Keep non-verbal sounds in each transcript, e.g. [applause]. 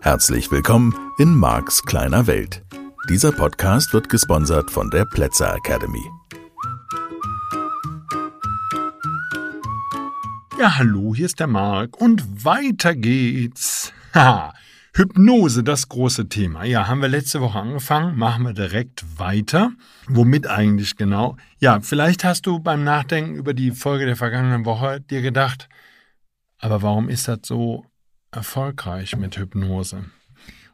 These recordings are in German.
Herzlich willkommen in Marks kleiner Welt. Dieser Podcast wird gesponsert von der Plätzer Academy. Ja, hallo, hier ist der Mark und weiter geht's. [laughs] Haha, Hypnose, das große Thema. Ja, haben wir letzte Woche angefangen, machen wir direkt weiter. Womit eigentlich genau? Ja, vielleicht hast du beim Nachdenken über die Folge der vergangenen Woche dir gedacht, aber warum ist das so erfolgreich mit Hypnose?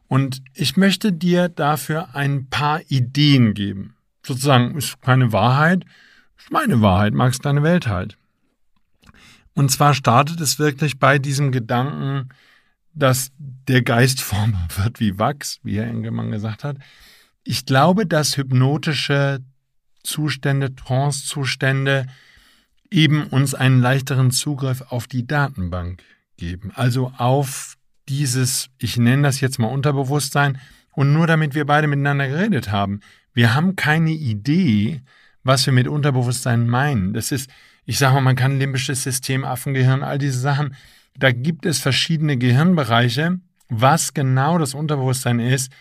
Und ich möchte dir dafür ein paar Ideen geben. Sozusagen ist keine Wahrheit, ist meine Wahrheit, magst deine Welt halt. Und zwar startet es wirklich bei diesem Gedanken, dass der Geist [laughs] formbar wird wie Wachs, wie Herr Engelmann gesagt hat. Ich glaube, dass hypnotische Zustände, Trance-Zustände eben uns einen leichteren Zugriff auf die Datenbank geben. Also auf dieses, ich nenne das jetzt mal Unterbewusstsein, und nur damit wir beide miteinander geredet haben. Wir haben keine Idee, was wir mit Unterbewusstsein meinen. Das ist, ich sage mal, man kann limbisches System, Affengehirn, all diese Sachen da gibt es verschiedene Gehirnbereiche. Was genau das Unterbewusstsein ist,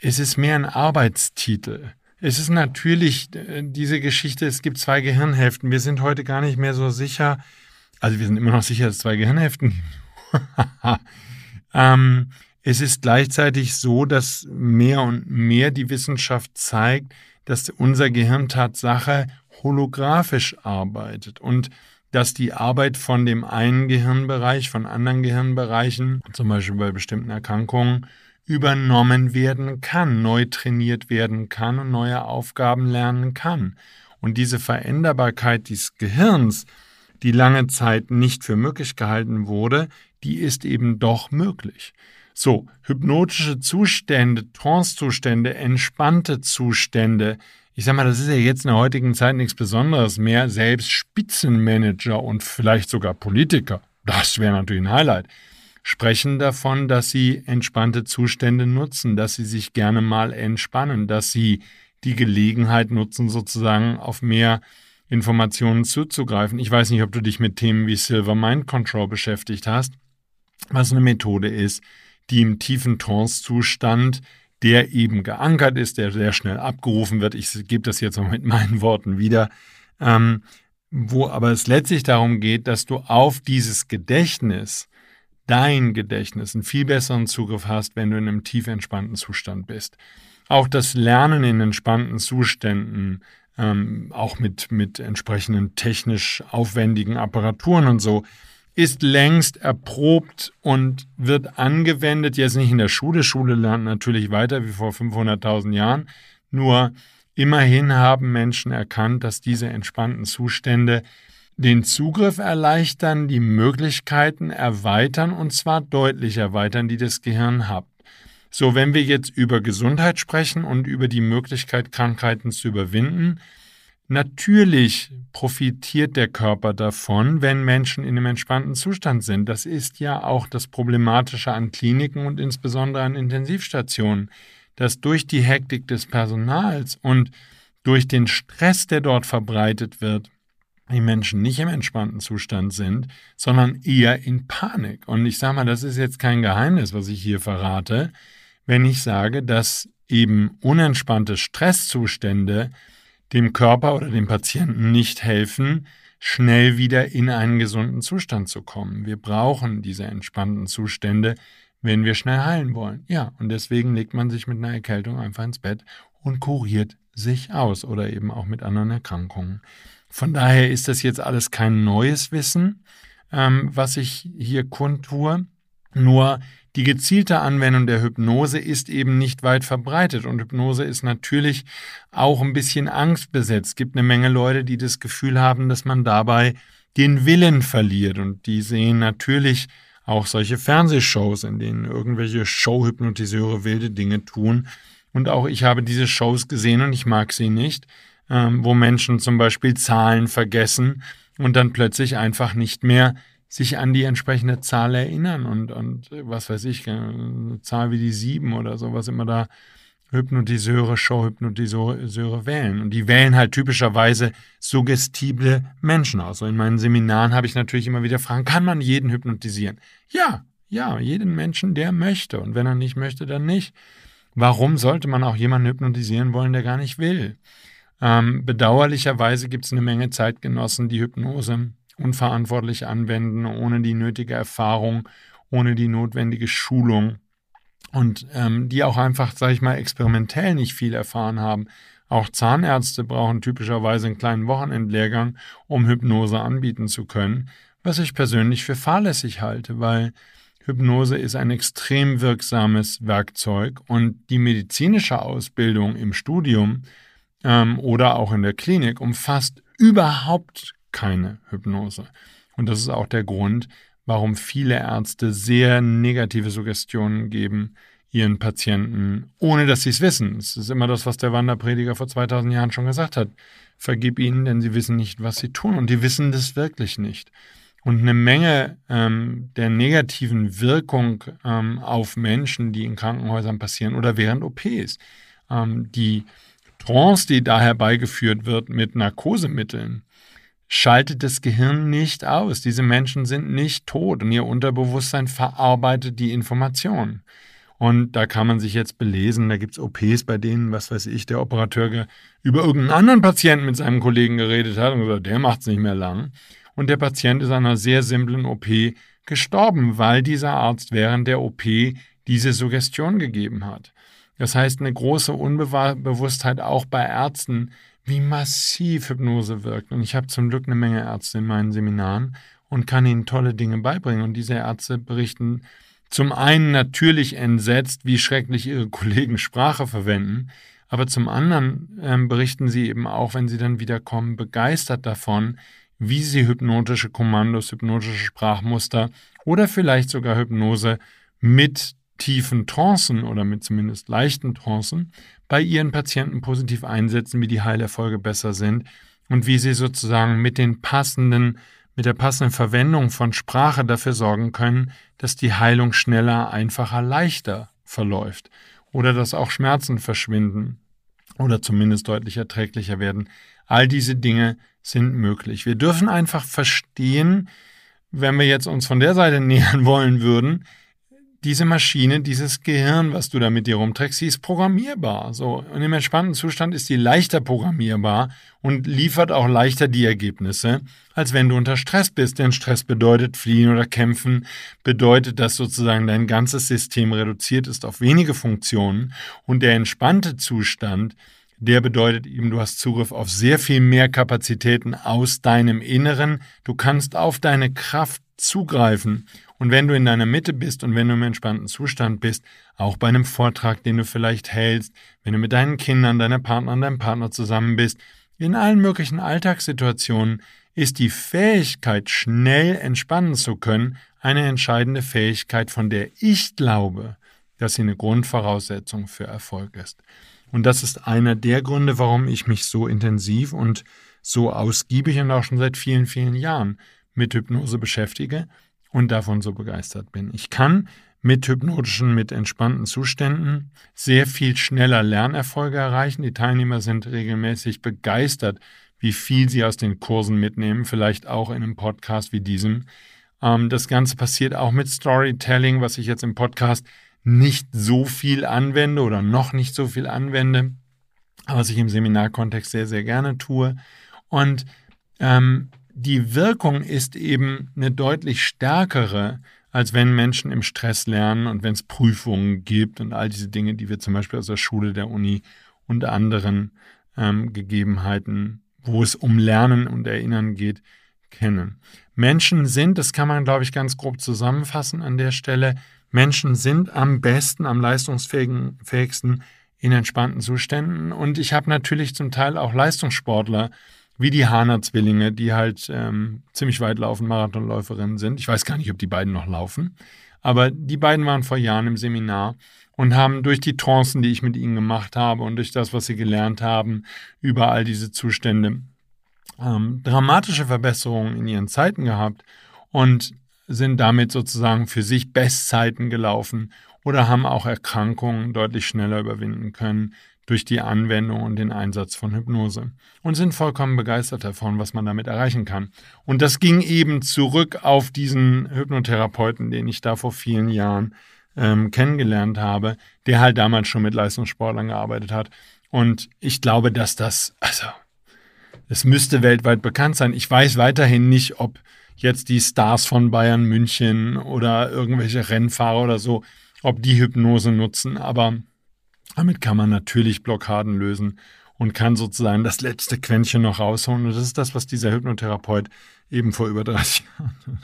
es ist mehr ein Arbeitstitel. Es ist natürlich äh, diese Geschichte, es gibt zwei Gehirnhälften. Wir sind heute gar nicht mehr so sicher, also wir sind immer noch sicher, dass es zwei Gehirnhälften gibt. [laughs] ähm, es ist gleichzeitig so, dass mehr und mehr die Wissenschaft zeigt, dass unser Gehirn Tatsache holographisch arbeitet. Und dass die Arbeit von dem einen Gehirnbereich, von anderen Gehirnbereichen, zum Beispiel bei bestimmten Erkrankungen, übernommen werden kann, neu trainiert werden kann und neue Aufgaben lernen kann. Und diese Veränderbarkeit des Gehirns, die lange Zeit nicht für möglich gehalten wurde, die ist eben doch möglich. So, hypnotische Zustände, Trancezustände, entspannte Zustände, ich sag mal, das ist ja jetzt in der heutigen Zeit nichts Besonderes mehr. Selbst Spitzenmanager und vielleicht sogar Politiker, das wäre natürlich ein Highlight, sprechen davon, dass sie entspannte Zustände nutzen, dass sie sich gerne mal entspannen, dass sie die Gelegenheit nutzen, sozusagen auf mehr Informationen zuzugreifen. Ich weiß nicht, ob du dich mit Themen wie Silver Mind Control beschäftigt hast, was eine Methode ist, die im tiefen Trance-Zustand der eben geankert ist, der sehr schnell abgerufen wird. Ich gebe das jetzt mal mit meinen Worten wieder. Ähm, wo aber es letztlich darum geht, dass du auf dieses Gedächtnis, dein Gedächtnis, einen viel besseren Zugriff hast, wenn du in einem tief entspannten Zustand bist. Auch das Lernen in entspannten Zuständen, ähm, auch mit, mit entsprechenden technisch aufwendigen Apparaturen und so, ist längst erprobt und wird angewendet, jetzt nicht in der Schule. Schule lernt natürlich weiter wie vor 500.000 Jahren. Nur immerhin haben Menschen erkannt, dass diese entspannten Zustände den Zugriff erleichtern, die Möglichkeiten erweitern und zwar deutlich erweitern, die das Gehirn hat. So, wenn wir jetzt über Gesundheit sprechen und über die Möglichkeit, Krankheiten zu überwinden, Natürlich profitiert der Körper davon, wenn Menschen in einem entspannten Zustand sind. Das ist ja auch das Problematische an Kliniken und insbesondere an Intensivstationen, dass durch die Hektik des Personals und durch den Stress, der dort verbreitet wird, die Menschen nicht im entspannten Zustand sind, sondern eher in Panik. Und ich sage mal, das ist jetzt kein Geheimnis, was ich hier verrate, wenn ich sage, dass eben unentspannte Stresszustände dem Körper oder dem Patienten nicht helfen, schnell wieder in einen gesunden Zustand zu kommen. Wir brauchen diese entspannten Zustände, wenn wir schnell heilen wollen. Ja, und deswegen legt man sich mit einer Erkältung einfach ins Bett und kuriert sich aus oder eben auch mit anderen Erkrankungen. Von daher ist das jetzt alles kein neues Wissen, ähm, was ich hier kundtue. Nur die gezielte Anwendung der Hypnose ist eben nicht weit verbreitet und Hypnose ist natürlich auch ein bisschen angstbesetzt. Es gibt eine Menge Leute, die das Gefühl haben, dass man dabei den Willen verliert und die sehen natürlich auch solche Fernsehshows, in denen irgendwelche Showhypnotiseure wilde Dinge tun. Und auch ich habe diese Shows gesehen und ich mag sie nicht, ähm, wo Menschen zum Beispiel Zahlen vergessen und dann plötzlich einfach nicht mehr sich an die entsprechende Zahl erinnern und, und was weiß ich, eine Zahl wie die sieben oder so, was immer da Hypnotiseure, Showhypnotiseure wählen. Und die wählen halt typischerweise suggestible Menschen aus. Und in meinen Seminaren habe ich natürlich immer wieder Fragen, kann man jeden hypnotisieren? Ja, ja, jeden Menschen, der möchte. Und wenn er nicht möchte, dann nicht. Warum sollte man auch jemanden hypnotisieren wollen, der gar nicht will? Ähm, bedauerlicherweise gibt es eine Menge Zeitgenossen, die Hypnose unverantwortlich anwenden, ohne die nötige Erfahrung, ohne die notwendige Schulung und ähm, die auch einfach, sage ich mal, experimentell nicht viel erfahren haben. Auch Zahnärzte brauchen typischerweise einen kleinen Wochenendlehrgang, um Hypnose anbieten zu können, was ich persönlich für fahrlässig halte, weil Hypnose ist ein extrem wirksames Werkzeug und die medizinische Ausbildung im Studium ähm, oder auch in der Klinik umfasst überhaupt keine Hypnose. Und das ist auch der Grund, warum viele Ärzte sehr negative Suggestionen geben ihren Patienten, ohne dass sie es wissen. Es ist immer das, was der Wanderprediger vor 2000 Jahren schon gesagt hat. Vergib ihnen, denn sie wissen nicht, was sie tun. Und die wissen das wirklich nicht. Und eine Menge ähm, der negativen Wirkung ähm, auf Menschen, die in Krankenhäusern passieren oder während OPs, ähm, die Trance, die da herbeigeführt wird mit Narkosemitteln, schaltet das Gehirn nicht aus. Diese Menschen sind nicht tot und ihr Unterbewusstsein verarbeitet die Information. Und da kann man sich jetzt belesen, da gibt es OPs, bei denen, was weiß ich, der Operateur über irgendeinen anderen Patienten mit seinem Kollegen geredet hat und gesagt, der macht es nicht mehr lang. Und der Patient ist an einer sehr simplen OP gestorben, weil dieser Arzt während der OP diese Suggestion gegeben hat. Das heißt, eine große Unbewusstheit auch bei Ärzten, wie massiv Hypnose wirkt. Und ich habe zum Glück eine Menge Ärzte in meinen Seminaren und kann ihnen tolle Dinge beibringen. Und diese Ärzte berichten zum einen natürlich entsetzt, wie schrecklich ihre Kollegen Sprache verwenden, aber zum anderen ähm, berichten sie eben auch, wenn sie dann wiederkommen, begeistert davon, wie sie hypnotische Kommandos, hypnotische Sprachmuster oder vielleicht sogar Hypnose mit tiefen Trancen oder mit zumindest leichten Trancen bei ihren Patienten positiv einsetzen, wie die Heilerfolge besser sind und wie sie sozusagen mit den passenden, mit der passenden Verwendung von Sprache dafür sorgen können, dass die Heilung schneller, einfacher, leichter verläuft oder dass auch Schmerzen verschwinden oder zumindest deutlich erträglicher werden. All diese Dinge sind möglich. Wir dürfen einfach verstehen, wenn wir jetzt uns von der Seite [laughs] nähern wollen würden, diese Maschine, dieses Gehirn, was du da mit dir rumträgst, sie ist programmierbar. So. Und im entspannten Zustand ist die leichter programmierbar und liefert auch leichter die Ergebnisse, als wenn du unter Stress bist. Denn Stress bedeutet fliehen oder kämpfen, bedeutet, dass sozusagen dein ganzes System reduziert ist auf wenige Funktionen und der entspannte Zustand, der bedeutet eben, du hast Zugriff auf sehr viel mehr Kapazitäten aus deinem Inneren. Du kannst auf deine Kraft zugreifen und wenn du in deiner Mitte bist und wenn du im entspannten Zustand bist, auch bei einem Vortrag, den du vielleicht hältst, wenn du mit deinen Kindern, deiner Partnerin, deinem Partner zusammen bist, in allen möglichen Alltagssituationen ist die Fähigkeit, schnell entspannen zu können, eine entscheidende Fähigkeit, von der ich glaube, dass sie eine Grundvoraussetzung für Erfolg ist. Und das ist einer der Gründe, warum ich mich so intensiv und so ausgiebig und auch schon seit vielen, vielen Jahren mit Hypnose beschäftige, und davon so begeistert bin. Ich kann mit hypnotischen, mit entspannten Zuständen sehr viel schneller Lernerfolge erreichen. Die Teilnehmer sind regelmäßig begeistert, wie viel sie aus den Kursen mitnehmen, vielleicht auch in einem Podcast wie diesem. Ähm, das Ganze passiert auch mit Storytelling, was ich jetzt im Podcast nicht so viel anwende oder noch nicht so viel anwende, was ich im Seminarkontext sehr, sehr gerne tue. Und ähm, die Wirkung ist eben eine deutlich stärkere, als wenn Menschen im Stress lernen und wenn es Prüfungen gibt und all diese Dinge, die wir zum Beispiel aus der Schule, der Uni und anderen ähm, Gegebenheiten, wo es um Lernen und Erinnern geht, kennen. Menschen sind, das kann man, glaube ich, ganz grob zusammenfassen an der Stelle, Menschen sind am besten, am leistungsfähigsten in entspannten Zuständen. Und ich habe natürlich zum Teil auch Leistungssportler, wie die Hahner-Zwillinge, die halt ähm, ziemlich weit laufen, Marathonläuferinnen sind. Ich weiß gar nicht, ob die beiden noch laufen, aber die beiden waren vor Jahren im Seminar und haben durch die Trancen, die ich mit ihnen gemacht habe und durch das, was sie gelernt haben, über all diese Zustände ähm, dramatische Verbesserungen in ihren Zeiten gehabt und sind damit sozusagen für sich Bestzeiten gelaufen oder haben auch Erkrankungen deutlich schneller überwinden können durch die Anwendung und den Einsatz von Hypnose und sind vollkommen begeistert davon, was man damit erreichen kann. Und das ging eben zurück auf diesen Hypnotherapeuten, den ich da vor vielen Jahren ähm, kennengelernt habe, der halt damals schon mit Leistungssportlern gearbeitet hat. Und ich glaube, dass das, also, es müsste weltweit bekannt sein. Ich weiß weiterhin nicht, ob jetzt die Stars von Bayern München oder irgendwelche Rennfahrer oder so, ob die Hypnose nutzen, aber damit kann man natürlich Blockaden lösen und kann sozusagen das letzte Quäntchen noch rausholen. Und das ist das, was dieser Hypnotherapeut eben vor über 30 [laughs] Jahren,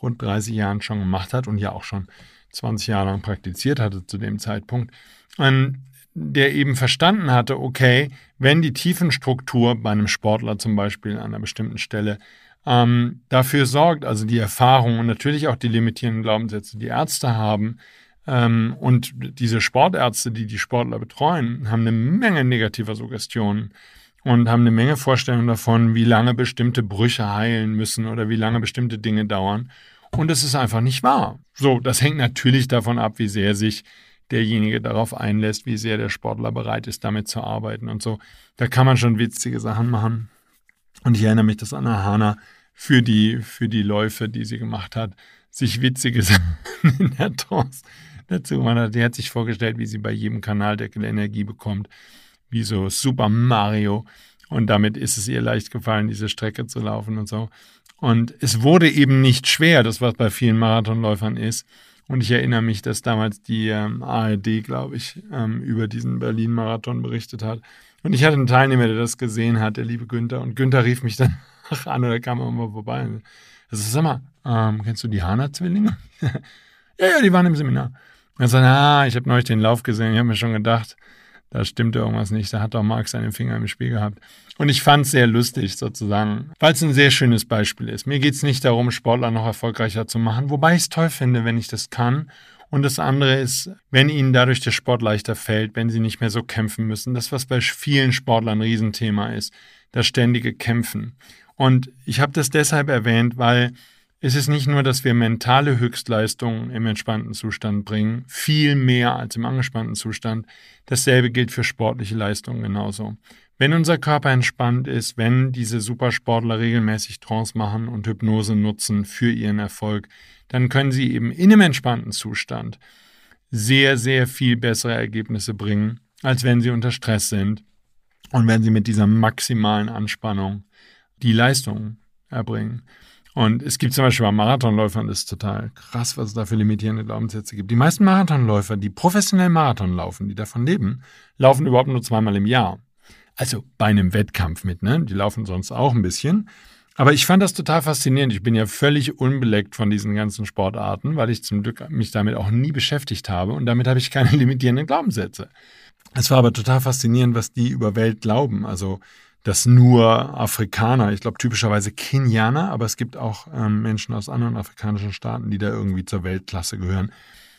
rund 30 Jahren schon gemacht hat und ja auch schon 20 Jahre lang praktiziert hatte zu dem Zeitpunkt. Und der eben verstanden hatte, okay, wenn die Tiefenstruktur bei einem Sportler zum Beispiel an einer bestimmten Stelle ähm, dafür sorgt, also die Erfahrung und natürlich auch die limitierenden Glaubenssätze, die Ärzte haben, ähm, und diese Sportärzte, die die Sportler betreuen, haben eine Menge negativer Suggestionen und haben eine Menge Vorstellungen davon, wie lange bestimmte Brüche heilen müssen oder wie lange bestimmte Dinge dauern. Und es ist einfach nicht wahr. So, das hängt natürlich davon ab, wie sehr sich derjenige darauf einlässt, wie sehr der Sportler bereit ist, damit zu arbeiten und so. Da kann man schon witzige Sachen machen. Und ich erinnere mich, dass Anna Hana für die, für die Läufe, die sie gemacht hat, sich witzige [laughs] Sachen in der Trance dazu gemacht hat. Die hat sich vorgestellt, wie sie bei jedem Kanaldeckel Energie bekommt, wie so Super Mario. Und damit ist es ihr leicht gefallen, diese Strecke zu laufen und so. Und es wurde eben nicht schwer, das was bei vielen Marathonläufern ist. Und ich erinnere mich, dass damals die ähm, ARD, glaube ich, ähm, über diesen Berlin-Marathon berichtet hat. Und ich hatte einen Teilnehmer, der das gesehen hat, der liebe Günther. Und Günther rief mich dann [laughs] an oder kam immer vorbei. Also, sag mal, ähm, kennst du die Hana-Zwillinge? [laughs] ja, ja, die waren im Seminar. Er sagt, ah, ich habe neulich den Lauf gesehen, ich habe mir schon gedacht, da stimmt irgendwas nicht, da hat doch Marc seinen Finger im Spiel gehabt. Und ich fand es sehr lustig sozusagen, weil es ein sehr schönes Beispiel ist. Mir geht es nicht darum, Sportler noch erfolgreicher zu machen, wobei ich es toll finde, wenn ich das kann. Und das andere ist, wenn ihnen dadurch der Sport leichter fällt, wenn sie nicht mehr so kämpfen müssen. Das, was bei vielen Sportlern ein Riesenthema ist, das ständige Kämpfen. Und ich habe das deshalb erwähnt, weil es ist nicht nur, dass wir mentale Höchstleistungen im entspannten Zustand bringen, viel mehr als im angespannten Zustand. Dasselbe gilt für sportliche Leistungen genauso. Wenn unser Körper entspannt ist, wenn diese Supersportler regelmäßig Trance machen und Hypnose nutzen für ihren Erfolg, dann können sie eben in einem entspannten Zustand sehr, sehr viel bessere Ergebnisse bringen, als wenn sie unter Stress sind und wenn sie mit dieser maximalen Anspannung die Leistung erbringen. Und es gibt zum Beispiel bei Marathonläufern, das ist total krass, was es da für limitierende Glaubenssätze gibt. Die meisten Marathonläufer, die professionell Marathon laufen, die davon leben, laufen überhaupt nur zweimal im Jahr. Also bei einem Wettkampf mit, ne? Die laufen sonst auch ein bisschen. Aber ich fand das total faszinierend. Ich bin ja völlig unbeleckt von diesen ganzen Sportarten, weil ich zum Glück mich damit auch nie beschäftigt habe und damit habe ich keine [laughs] limitierenden Glaubenssätze. Es war aber total faszinierend, was die über Welt glauben. Also dass nur Afrikaner, ich glaube typischerweise Kenianer, aber es gibt auch ähm, Menschen aus anderen afrikanischen Staaten, die da irgendwie zur Weltklasse gehören.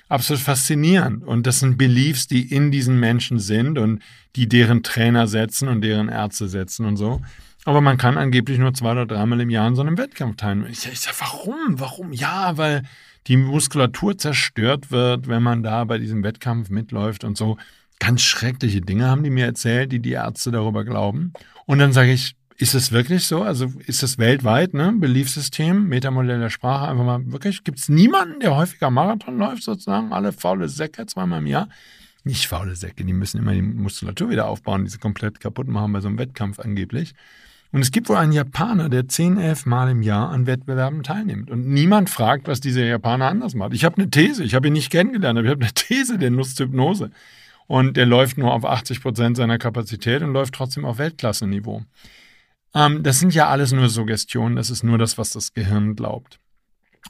Absolut faszinierend. Und das sind Beliefs, die in diesen Menschen sind und die deren Trainer setzen und deren Ärzte setzen und so. Aber man kann angeblich nur zwei oder dreimal im Jahr in so einem Wettkampf teilnehmen. Ich, ich sage, warum? Warum? Ja, weil die Muskulatur zerstört wird, wenn man da bei diesem Wettkampf mitläuft und so. Ganz schreckliche Dinge haben die mir erzählt, die die Ärzte darüber glauben. Und dann sage ich, ist es wirklich so? Also ist es weltweit, ne? Beliefsystem, Metamodell der Sprache, einfach mal wirklich, gibt es niemanden, der häufiger Marathon läuft, sozusagen? Alle faule Säcke zweimal im Jahr? Nicht faule Säcke, die müssen immer die Muskulatur wieder aufbauen, die sie komplett kaputt machen bei so einem Wettkampf angeblich. Und es gibt wohl einen Japaner, der 10, 11 Mal im Jahr an Wettbewerben teilnimmt. Und niemand fragt, was dieser Japaner anders macht. Ich habe eine These, ich habe ihn nicht kennengelernt, aber ich habe eine These, der nutzt Hypnose und der läuft nur auf 80 Prozent seiner Kapazität und läuft trotzdem auf Weltklasse-Niveau. Ähm, das sind ja alles nur Suggestionen, das ist nur das, was das Gehirn glaubt.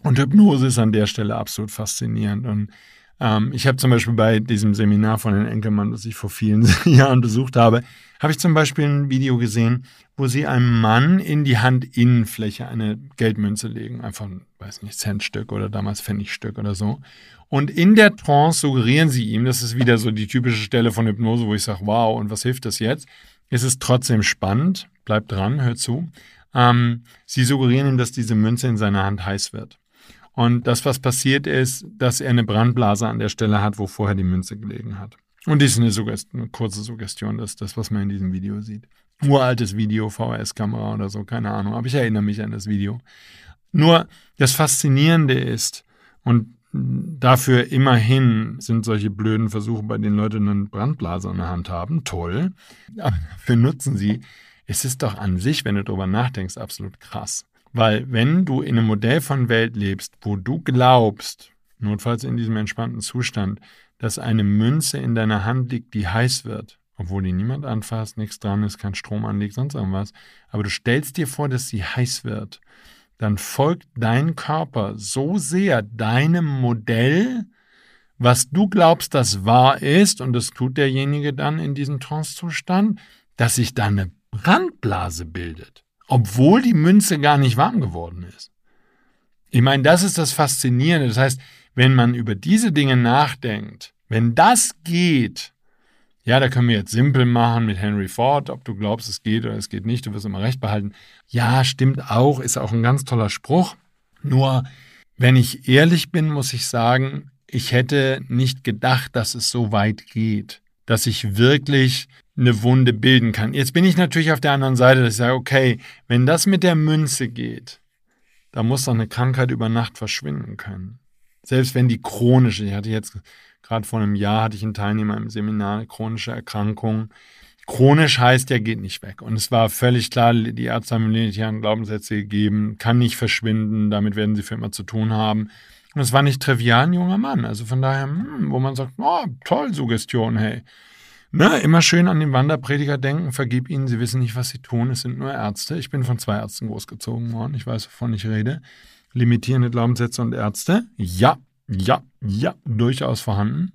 Und Hypnose ist an der Stelle absolut faszinierend. Und ähm, ich habe zum Beispiel bei diesem Seminar von Herrn Enkelmann, das ich vor vielen [laughs] Jahren besucht habe, habe ich zum Beispiel ein Video gesehen, wo sie einem Mann in die Handinnenfläche eine Geldmünze legen, einfach ein, weiß nicht, Centstück oder damals Pfennigstück oder so. Und in der Trance suggerieren sie ihm, das ist wieder so die typische Stelle von Hypnose, wo ich sage, wow, und was hilft das jetzt? Es ist trotzdem spannend, bleibt dran, hört zu. Ähm, sie suggerieren ihm, dass diese Münze in seiner Hand heiß wird. Und das, was passiert ist, dass er eine Brandblase an der Stelle hat, wo vorher die Münze gelegen hat. Und dies ist eine, Suggest eine kurze Suggestion, das das, was man in diesem Video sieht. Uraltes Video, VHS-Kamera oder so, keine Ahnung, aber ich erinnere mich an das Video. Nur das Faszinierende ist, und dafür immerhin sind solche blöden Versuche, bei denen Leute einen Brandblaser in der Hand haben, toll, aber dafür nutzen sie. Es ist doch an sich, wenn du darüber nachdenkst, absolut krass. Weil wenn du in einem Modell von Welt lebst, wo du glaubst, notfalls in diesem entspannten Zustand, dass eine Münze in deiner Hand liegt, die heiß wird, obwohl die niemand anfasst, nichts dran ist, kein Strom anliegt, sonst irgendwas, aber du stellst dir vor, dass sie heiß wird, dann folgt dein Körper so sehr deinem Modell, was du glaubst, das wahr ist, und das tut derjenige dann in diesem Trancezustand, dass sich da eine Brandblase bildet obwohl die Münze gar nicht warm geworden ist. Ich meine, das ist das Faszinierende. Das heißt, wenn man über diese Dinge nachdenkt, wenn das geht, ja, da können wir jetzt simpel machen mit Henry Ford, ob du glaubst, es geht oder es geht nicht, du wirst immer recht behalten. Ja, stimmt auch, ist auch ein ganz toller Spruch. Nur, wenn ich ehrlich bin, muss ich sagen, ich hätte nicht gedacht, dass es so weit geht, dass ich wirklich eine Wunde bilden kann. Jetzt bin ich natürlich auf der anderen Seite, dass ich sage, okay, wenn das mit der Münze geht, dann muss doch eine Krankheit über Nacht verschwinden können. Selbst wenn die chronische, ich hatte jetzt gerade vor einem Jahr hatte ich einen Teilnehmer im Seminar, chronische Erkrankung. Chronisch heißt, der geht nicht weg. Und es war völlig klar, die Ärzte haben die Glaubenssätze gegeben, kann nicht verschwinden, damit werden sie für immer zu tun haben. Und es war nicht trivial ein junger Mann. Also von daher, hm, wo man sagt, oh, toll, Suggestion, hey. Na, immer schön an den Wanderprediger denken, vergib ihnen, sie wissen nicht, was sie tun, es sind nur Ärzte. Ich bin von zwei Ärzten großgezogen worden, ich weiß, wovon ich rede. Limitierende Glaubenssätze und Ärzte, ja, ja, ja, durchaus vorhanden.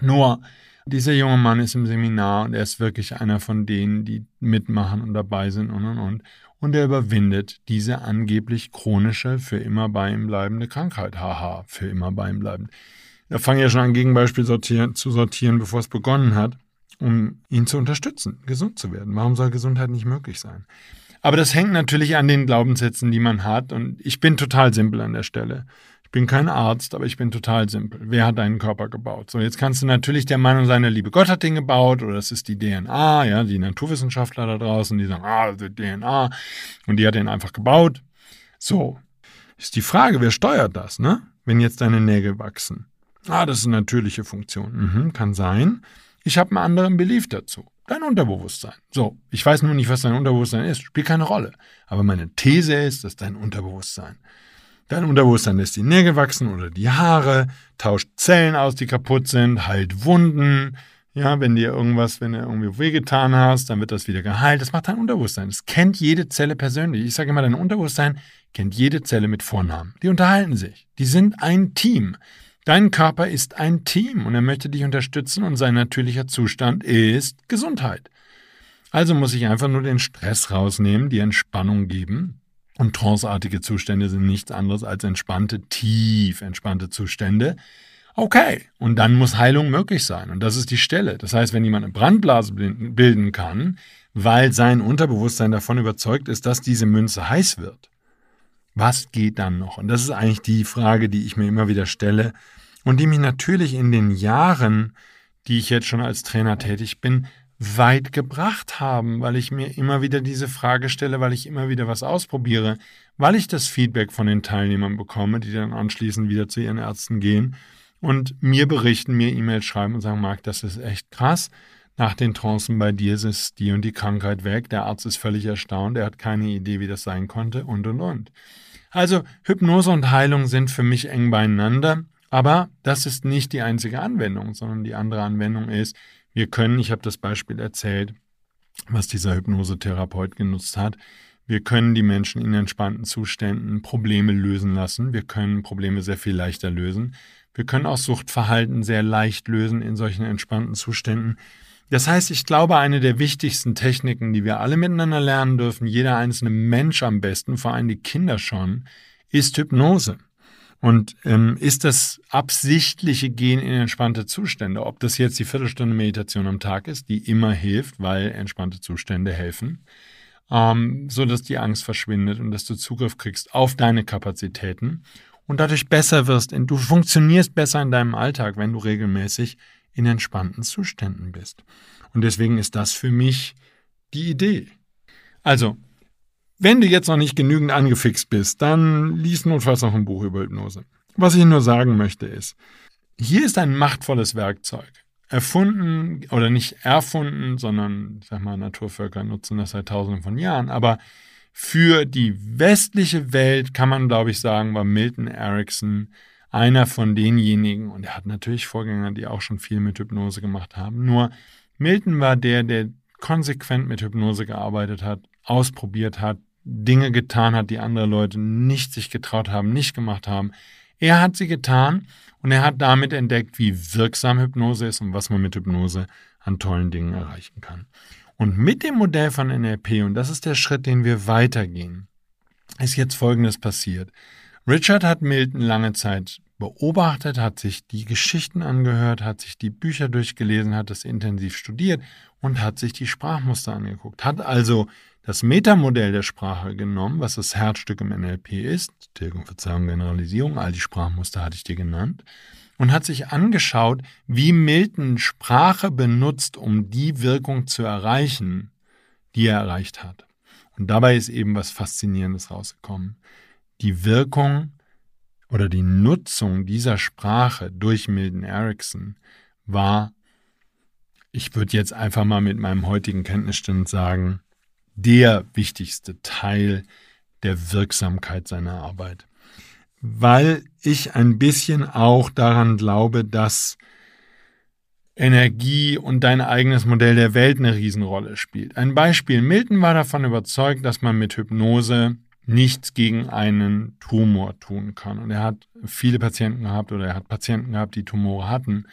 Nur, dieser junge Mann ist im Seminar und er ist wirklich einer von denen, die mitmachen und dabei sind und und und. Und er überwindet diese angeblich chronische, für immer bei ihm bleibende Krankheit. Haha, für immer bei ihm bleibend. Da fange ich ja schon an, Gegenbeispiel sortieren, zu sortieren, bevor es begonnen hat um ihn zu unterstützen, gesund zu werden. Warum soll Gesundheit nicht möglich sein? Aber das hängt natürlich an den Glaubenssätzen, die man hat. Und ich bin total simpel an der Stelle. Ich bin kein Arzt, aber ich bin total simpel. Wer hat deinen Körper gebaut? So, jetzt kannst du natürlich der Meinung sein, der liebe Gott hat den gebaut oder das ist die DNA, ja, die Naturwissenschaftler da draußen, die sagen, ah, die DNA und die hat den einfach gebaut. So, ist die Frage, wer steuert das, ne? Wenn jetzt deine Nägel wachsen. Ah, das ist eine natürliche Funktion. Mhm, kann sein. Ich habe einen anderen Belief dazu. Dein Unterbewusstsein. So, ich weiß nur nicht, was dein Unterbewusstsein ist. Spielt keine Rolle. Aber meine These ist, dass dein Unterbewusstsein. Dein Unterbewusstsein lässt die Nägel wachsen oder die Haare, tauscht Zellen aus, die kaputt sind, heilt Wunden. Ja, wenn dir irgendwas, wenn du irgendwie wehgetan hast, dann wird das wieder geheilt. Das macht dein Unterbewusstsein. Das kennt jede Zelle persönlich. Ich sage immer, dein Unterbewusstsein kennt jede Zelle mit Vornamen. Die unterhalten sich. Die sind ein Team. Dein Körper ist ein Team und er möchte dich unterstützen und sein natürlicher Zustand ist Gesundheit. Also muss ich einfach nur den Stress rausnehmen, die Entspannung geben. Und tranceartige Zustände sind nichts anderes als entspannte, tief entspannte Zustände. Okay, und dann muss Heilung möglich sein. Und das ist die Stelle. Das heißt, wenn jemand eine Brandblase bilden kann, weil sein Unterbewusstsein davon überzeugt ist, dass diese Münze heiß wird, was geht dann noch? Und das ist eigentlich die Frage, die ich mir immer wieder stelle und die mich natürlich in den Jahren, die ich jetzt schon als Trainer tätig bin, weit gebracht haben, weil ich mir immer wieder diese Frage stelle, weil ich immer wieder was ausprobiere, weil ich das Feedback von den Teilnehmern bekomme, die dann anschließend wieder zu ihren Ärzten gehen und mir berichten, mir E-Mails schreiben und sagen, Marc, das ist echt krass. Nach den Trancen bei dir ist die und die Krankheit weg. Der Arzt ist völlig erstaunt. Er hat keine Idee, wie das sein konnte und und und. Also Hypnose und Heilung sind für mich eng beieinander. Aber das ist nicht die einzige Anwendung, sondern die andere Anwendung ist, wir können, ich habe das Beispiel erzählt, was dieser Hypnosetherapeut genutzt hat, wir können die Menschen in entspannten Zuständen Probleme lösen lassen. Wir können Probleme sehr viel leichter lösen. Wir können auch Suchtverhalten sehr leicht lösen in solchen entspannten Zuständen. Das heißt, ich glaube, eine der wichtigsten Techniken, die wir alle miteinander lernen dürfen, jeder einzelne Mensch am besten, vor allem die Kinder schon, ist Hypnose. Und ähm, ist das absichtliche Gehen in entspannte Zustände, ob das jetzt die Viertelstunde Meditation am Tag ist, die immer hilft, weil entspannte Zustände helfen, ähm, so dass die Angst verschwindet und dass du Zugriff kriegst auf deine Kapazitäten und dadurch besser wirst. Du funktionierst besser in deinem Alltag, wenn du regelmäßig in entspannten Zuständen bist. Und deswegen ist das für mich die Idee. Also, wenn du jetzt noch nicht genügend angefixt bist, dann lies notfalls noch ein Buch über Hypnose. Was ich nur sagen möchte ist, hier ist ein machtvolles Werkzeug. Erfunden oder nicht erfunden, sondern, ich sag mal, Naturvölker nutzen das seit tausenden von Jahren. Aber für die westliche Welt kann man, glaube ich, sagen, war Milton Erickson einer von denjenigen, und er hat natürlich Vorgänger, die auch schon viel mit Hypnose gemacht haben. Nur Milton war der, der konsequent mit Hypnose gearbeitet hat, ausprobiert hat, Dinge getan hat, die andere Leute nicht sich getraut haben, nicht gemacht haben. Er hat sie getan und er hat damit entdeckt, wie wirksam Hypnose ist und was man mit Hypnose an tollen Dingen erreichen kann. Und mit dem Modell von NLP, und das ist der Schritt, den wir weitergehen, ist jetzt Folgendes passiert. Richard hat Milton lange Zeit beobachtet, hat sich die Geschichten angehört, hat sich die Bücher durchgelesen, hat es intensiv studiert und hat sich die Sprachmuster angeguckt, hat also das Metamodell der Sprache genommen, was das Herzstück im NLP ist, Tilgung, Verzeihung, Generalisierung, all die Sprachmuster hatte ich dir genannt, und hat sich angeschaut, wie Milton Sprache benutzt, um die Wirkung zu erreichen, die er erreicht hat. Und dabei ist eben was Faszinierendes rausgekommen. Die Wirkung oder die Nutzung dieser Sprache durch Milton Erickson war, ich würde jetzt einfach mal mit meinem heutigen Kenntnisstand sagen, der wichtigste Teil der Wirksamkeit seiner Arbeit. Weil ich ein bisschen auch daran glaube, dass Energie und dein eigenes Modell der Welt eine Riesenrolle spielt. Ein Beispiel. Milton war davon überzeugt, dass man mit Hypnose nichts gegen einen Tumor tun kann. Und er hat viele Patienten gehabt oder er hat Patienten gehabt, die Tumore hatten.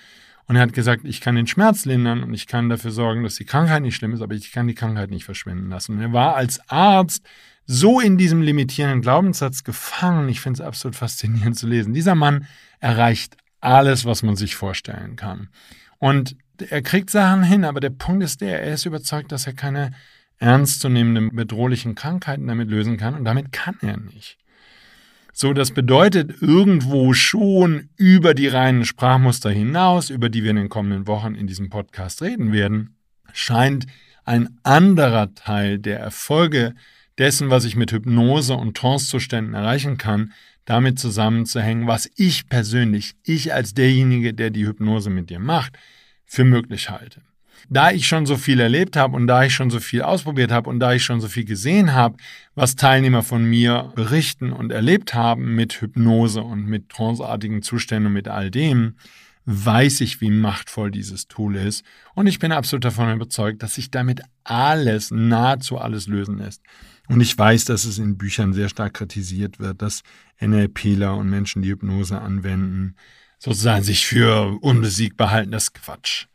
Und er hat gesagt, ich kann den Schmerz lindern und ich kann dafür sorgen, dass die Krankheit nicht schlimm ist, aber ich kann die Krankheit nicht verschwinden lassen. Und er war als Arzt so in diesem limitierenden Glaubenssatz gefangen. Ich finde es absolut faszinierend zu lesen. Dieser Mann erreicht alles, was man sich vorstellen kann. Und er kriegt Sachen hin, aber der Punkt ist der, er ist überzeugt, dass er keine ernstzunehmenden bedrohlichen Krankheiten damit lösen kann und damit kann er nicht. So, das bedeutet irgendwo schon über die reinen Sprachmuster hinaus, über die wir in den kommenden Wochen in diesem Podcast reden werden, scheint ein anderer Teil der Erfolge dessen, was ich mit Hypnose und Trancezuständen erreichen kann, damit zusammenzuhängen, was ich persönlich, ich als derjenige, der die Hypnose mit dir macht, für möglich halte da ich schon so viel erlebt habe und da ich schon so viel ausprobiert habe und da ich schon so viel gesehen habe, was Teilnehmer von mir berichten und erlebt haben mit Hypnose und mit tranceartigen Zuständen und mit all dem, weiß ich, wie machtvoll dieses Tool ist und ich bin absolut davon überzeugt, dass sich damit alles, nahezu alles lösen lässt. Und ich weiß, dass es in Büchern sehr stark kritisiert wird, dass NLPler und Menschen, die Hypnose anwenden, sozusagen sich für unbesiegbar halten. Das ist Quatsch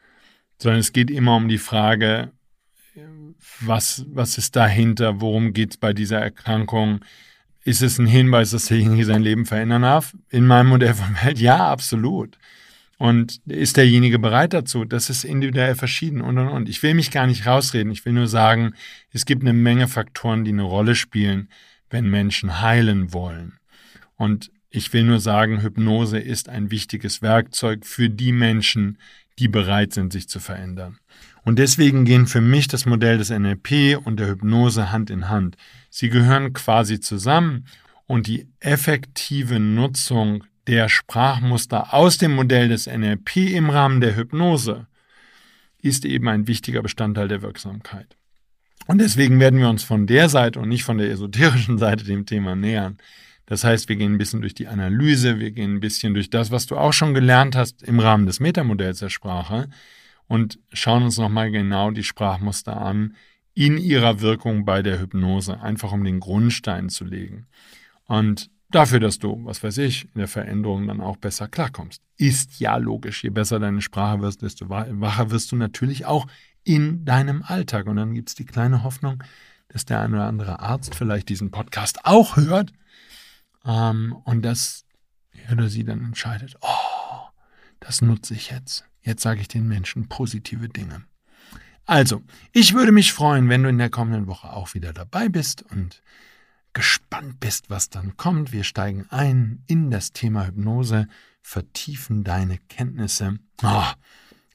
sondern es geht immer um die Frage, was, was ist dahinter, worum geht es bei dieser Erkrankung? Ist es ein Hinweis, dass derjenige sein Leben verändern darf? In meinem Modell von Welt, ja, absolut. Und ist derjenige bereit dazu? Das ist individuell verschieden und und und. Ich will mich gar nicht rausreden. Ich will nur sagen, es gibt eine Menge Faktoren, die eine Rolle spielen, wenn Menschen heilen wollen. Und ich will nur sagen, Hypnose ist ein wichtiges Werkzeug für die Menschen, die bereit sind, sich zu verändern. Und deswegen gehen für mich das Modell des NLP und der Hypnose Hand in Hand. Sie gehören quasi zusammen und die effektive Nutzung der Sprachmuster aus dem Modell des NLP im Rahmen der Hypnose ist eben ein wichtiger Bestandteil der Wirksamkeit. Und deswegen werden wir uns von der Seite und nicht von der esoterischen Seite dem Thema nähern. Das heißt, wir gehen ein bisschen durch die Analyse, wir gehen ein bisschen durch das, was du auch schon gelernt hast im Rahmen des Metamodells der Sprache und schauen uns nochmal genau die Sprachmuster an in ihrer Wirkung bei der Hypnose, einfach um den Grundstein zu legen. Und dafür, dass du, was weiß ich, in der Veränderung dann auch besser klarkommst. Ist ja logisch. Je besser deine Sprache wirst, desto wacher wirst du natürlich auch in deinem Alltag. Und dann gibt es die kleine Hoffnung, dass der ein oder andere Arzt vielleicht diesen Podcast auch hört ähm, und dass er oder sie dann entscheidet, oh, das nutze ich jetzt. Jetzt sage ich den Menschen positive Dinge. Also, ich würde mich freuen, wenn du in der kommenden Woche auch wieder dabei bist und gespannt bist, was dann kommt. Wir steigen ein in das Thema Hypnose, vertiefen deine Kenntnisse. Oh,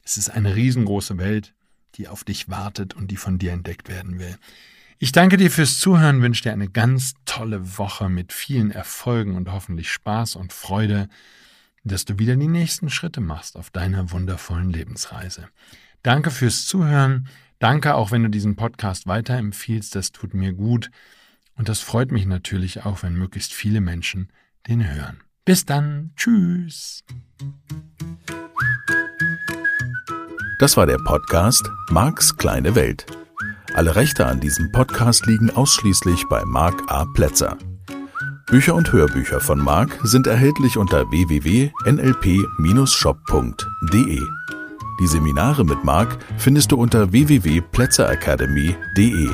es ist eine riesengroße Welt, die auf dich wartet und die von dir entdeckt werden will. Ich danke dir fürs Zuhören, wünsche dir eine ganz tolle Woche mit vielen Erfolgen und hoffentlich Spaß und Freude, dass du wieder die nächsten Schritte machst auf deiner wundervollen Lebensreise. Danke fürs Zuhören. Danke auch, wenn du diesen Podcast weiterempfiehlst. Das tut mir gut. Und das freut mich natürlich auch, wenn möglichst viele Menschen den hören. Bis dann. Tschüss. Das war der Podcast Marks kleine Welt. Alle Rechte an diesem Podcast liegen ausschließlich bei Marc A. Plätzer. Bücher und Hörbücher von Marc sind erhältlich unter www.nlp-shop.de. Die Seminare mit Marc findest du unter www.plätzeracademy.de.